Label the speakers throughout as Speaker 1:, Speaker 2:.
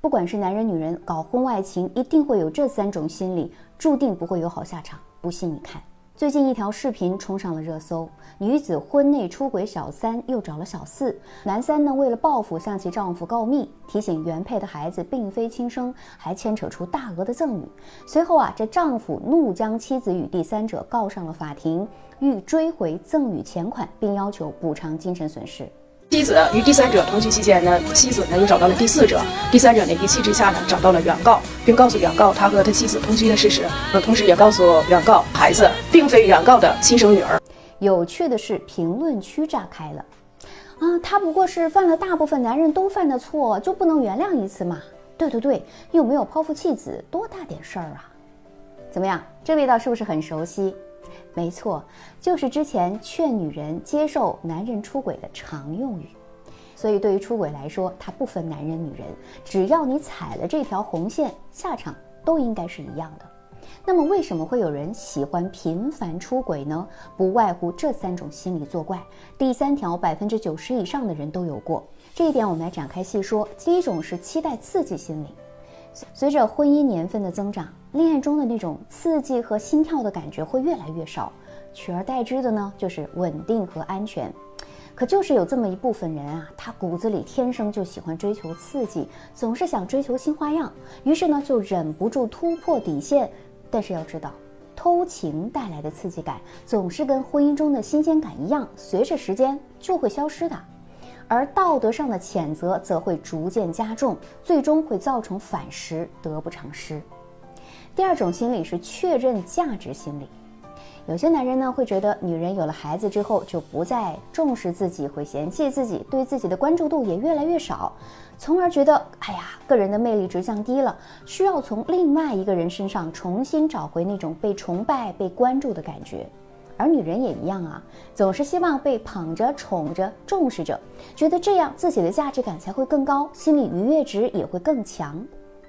Speaker 1: 不管是男人女人搞婚外情，一定会有这三种心理，注定不会有好下场。不信你看。最近一条视频冲上了热搜，女子婚内出轨小三，又找了小四。男三呢，为了报复向其丈夫告密，提醒原配的孩子并非亲生，还牵扯出大额的赠与。随后啊，这丈夫怒将妻子与第三者告上了法庭，欲追回赠与钱款，并要求补偿精神损失。
Speaker 2: 妻子与第三者同居期间呢，妻子呢又找到了第四者，第三者呢一气之下呢找到了原告，并告诉原告他和他妻子同居的事实，呃，同时也告诉原告孩子并非原告的亲生女儿。
Speaker 1: 有趣的是，评论区炸开了，啊，他不过是犯了大部分男人都犯的错，就不能原谅一次吗？对对对，又没有抛夫弃子，多大点事儿啊？怎么样，这味道是不是很熟悉？没错，就是之前劝女人接受男人出轨的常用语。所以对于出轨来说，它不分男人女人，只要你踩了这条红线，下场都应该是一样的。那么为什么会有人喜欢频繁出轨呢？不外乎这三种心理作怪。第三条，百分之九十以上的人都有过这一点，我们来展开细说。第一种是期待刺激心理。随着婚姻年份的增长，恋爱中的那种刺激和心跳的感觉会越来越少，取而代之的呢就是稳定和安全。可就是有这么一部分人啊，他骨子里天生就喜欢追求刺激，总是想追求新花样，于是呢就忍不住突破底线。但是要知道，偷情带来的刺激感总是跟婚姻中的新鲜感一样，随着时间就会消失的。而道德上的谴责则会逐渐加重，最终会造成反噬，得不偿失。第二种心理是确认价值心理。有些男人呢会觉得，女人有了孩子之后就不再重视自己，会嫌弃自己，对自己的关注度也越来越少，从而觉得，哎呀，个人的魅力值降低了，需要从另外一个人身上重新找回那种被崇拜、被关注的感觉。而女人也一样啊，总是希望被捧着、宠着、重视着，觉得这样自己的价值感才会更高，心理愉悦值也会更强。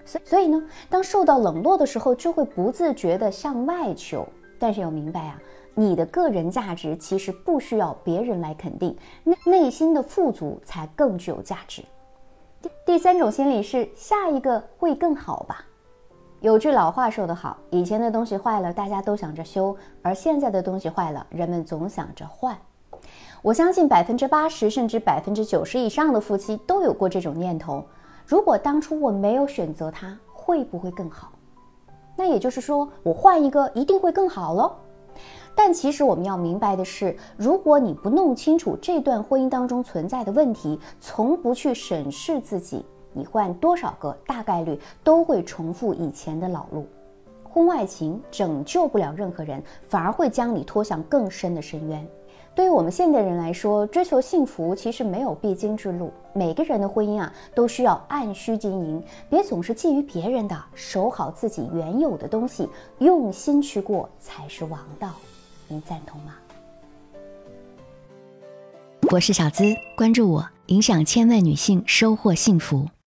Speaker 1: 所所以呢，当受到冷落的时候，就会不自觉地向外求。但是要明白啊，你的个人价值其实不需要别人来肯定，内内心的富足才更具有价值。第第三种心理是下一个会更好吧。有句老话说得好，以前的东西坏了，大家都想着修；而现在的东西坏了，人们总想着换。我相信百分之八十甚至百分之九十以上的夫妻都有过这种念头：如果当初我没有选择他，会不会更好？那也就是说，我换一个一定会更好喽。但其实我们要明白的是，如果你不弄清楚这段婚姻当中存在的问题，从不去审视自己。你换多少个，大概率都会重复以前的老路。婚外情拯救不了任何人，反而会将你拖向更深的深渊。对于我们现代人来说，追求幸福其实没有必经之路。每个人的婚姻啊，都需要按需经营，别总是觊觎别人的，守好自己原有的东西，用心去过才是王道。您赞同吗？
Speaker 3: 我是小资，关注我，影响千万女性，收获幸福。